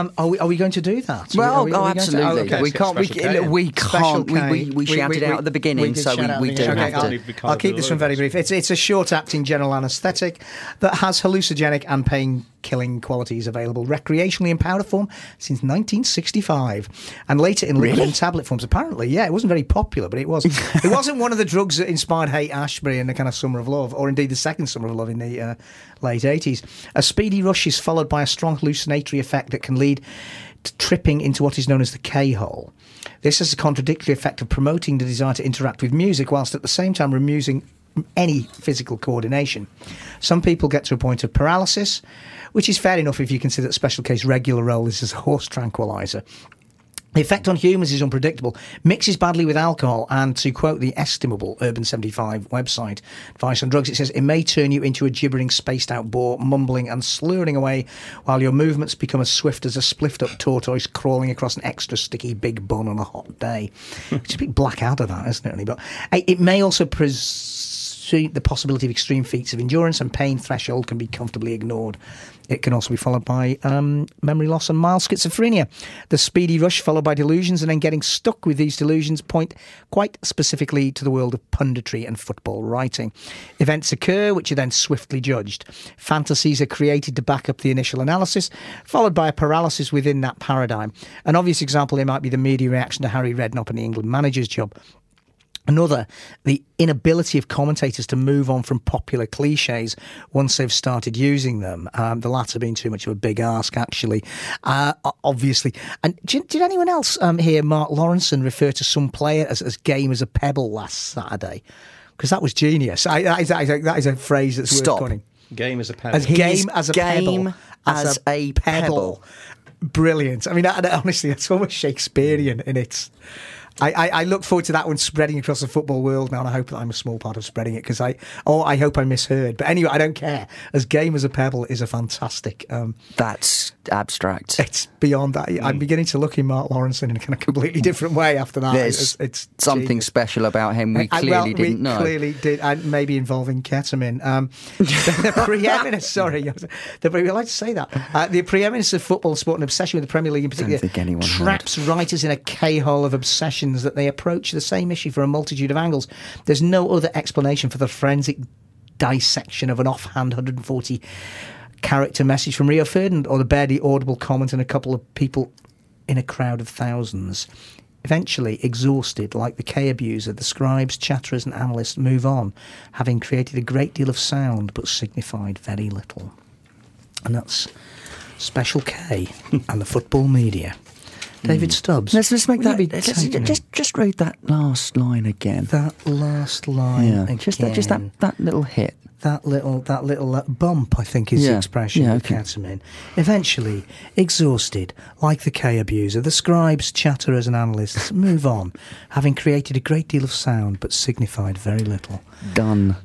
Um, are, we, are we going to do that? Well, Are we- are oh, we going to- absolutely. okay. we can't. We, Special K. we can't. We, K. we, we shouted out at the beginning, did so we, we do the have Okay, to. I'll, I'll keep this one very brief. It's it's a short-acting general anaesthetic that has hallucinogenic and pain-killing qualities available recreationally in powder form since 1965, and later in liquid Really? and tablet forms. Apparently, yeah, it wasn't very popular, but it was. it wasn't one of the drugs that inspired Haight-Ashbury and the kind of Summer of Love, or indeed the second Summer of Love in the uh, late 80s. A speedy rush is followed by a strong hallucinatory effect that can lead to tripping into what is known as the K hole. This has a contradictory effect of promoting the desire to interact with music whilst at the same time removing any physical coordination. Some people get to a point of paralysis, which is fair enough if you consider that Special K's regular role is as a horse tranquilizer. The effect on humans is unpredictable, mixes badly with alcohol, and to quote the estimable Urban 75 website, Advice on Drugs, it says it may turn you into a gibbering, spaced out bore, mumbling and slurring away while your movements become as swift as a spliffed up tortoise crawling across an extra sticky big bun on a hot day. it's a bit black out of that, isn't it? But it may also pres- the possibility of extreme feats of endurance and pain threshold can be comfortably ignored. It can also be followed by um, memory loss and mild schizophrenia. The speedy rush followed by delusions and then getting stuck with these delusions point quite specifically to the world of punditry and football writing. Events occur which are then swiftly judged. Fantasies are created to back up the initial analysis, followed by a paralysis within that paradigm. An obvious example here might be the media reaction to Harry Redknapp and the England manager's job. Another, the inability of commentators to move on from popular cliches once they've started using them. Um, the latter being too much of a big ask, actually. Uh, obviously. And did, did anyone else um, hear Mark Lawrenson refer to some player as, as game as a pebble last Saturday? Because that was genius. I, that, is, that, is a, that is a phrase that's Stop. worth coining. Game as a pebble. As game as a game pebble. as a pebble. Brilliant. I mean, honestly, that's almost Shakespearean in its. I, I, I look forward to that one spreading across the football world now, and I hope that I'm a small part of spreading it because I, oh, I hope I misheard. But anyway, I don't care. As game as a pebble is a fantastic. Um, That's abstract. it's beyond that. I'm beginning to look in Mark Lawrenson in a kind of completely different way after that. There's it's, it's something genius. special about him we I- clearly well, didn't we know. Clearly did, and maybe involving ketamine. Um, the preeminence, sorry, the, we like to say that. Uh, the preeminence of football sport and obsession with the Premier League in particular think anyone would. traps writers in a K-hole of obsessions that they approach the same issue from a multitude of angles. There's no other explanation for the forensic dissection of an offhand 140 character message from Rio Ferdinand or the barely audible comment and a couple of people in a crowd of thousands. Eventually, exhausted, like the K abuser, the scribes, chatterers, and analysts move on, having created a great deal of sound but signified very little. And that's Special K and the football media. David Stubbs. Let's just make that. be let's just, just read that last line again. that last line yeah, again. just that, just that, that little hit. that little that little uh, bump, I think, is the expression Yeah, of okay. ketamine. Eventually, exhausted, like the K abuser, the scribes, chatterers, and analysts move on, having created a great deal of sound but signified very little. Done.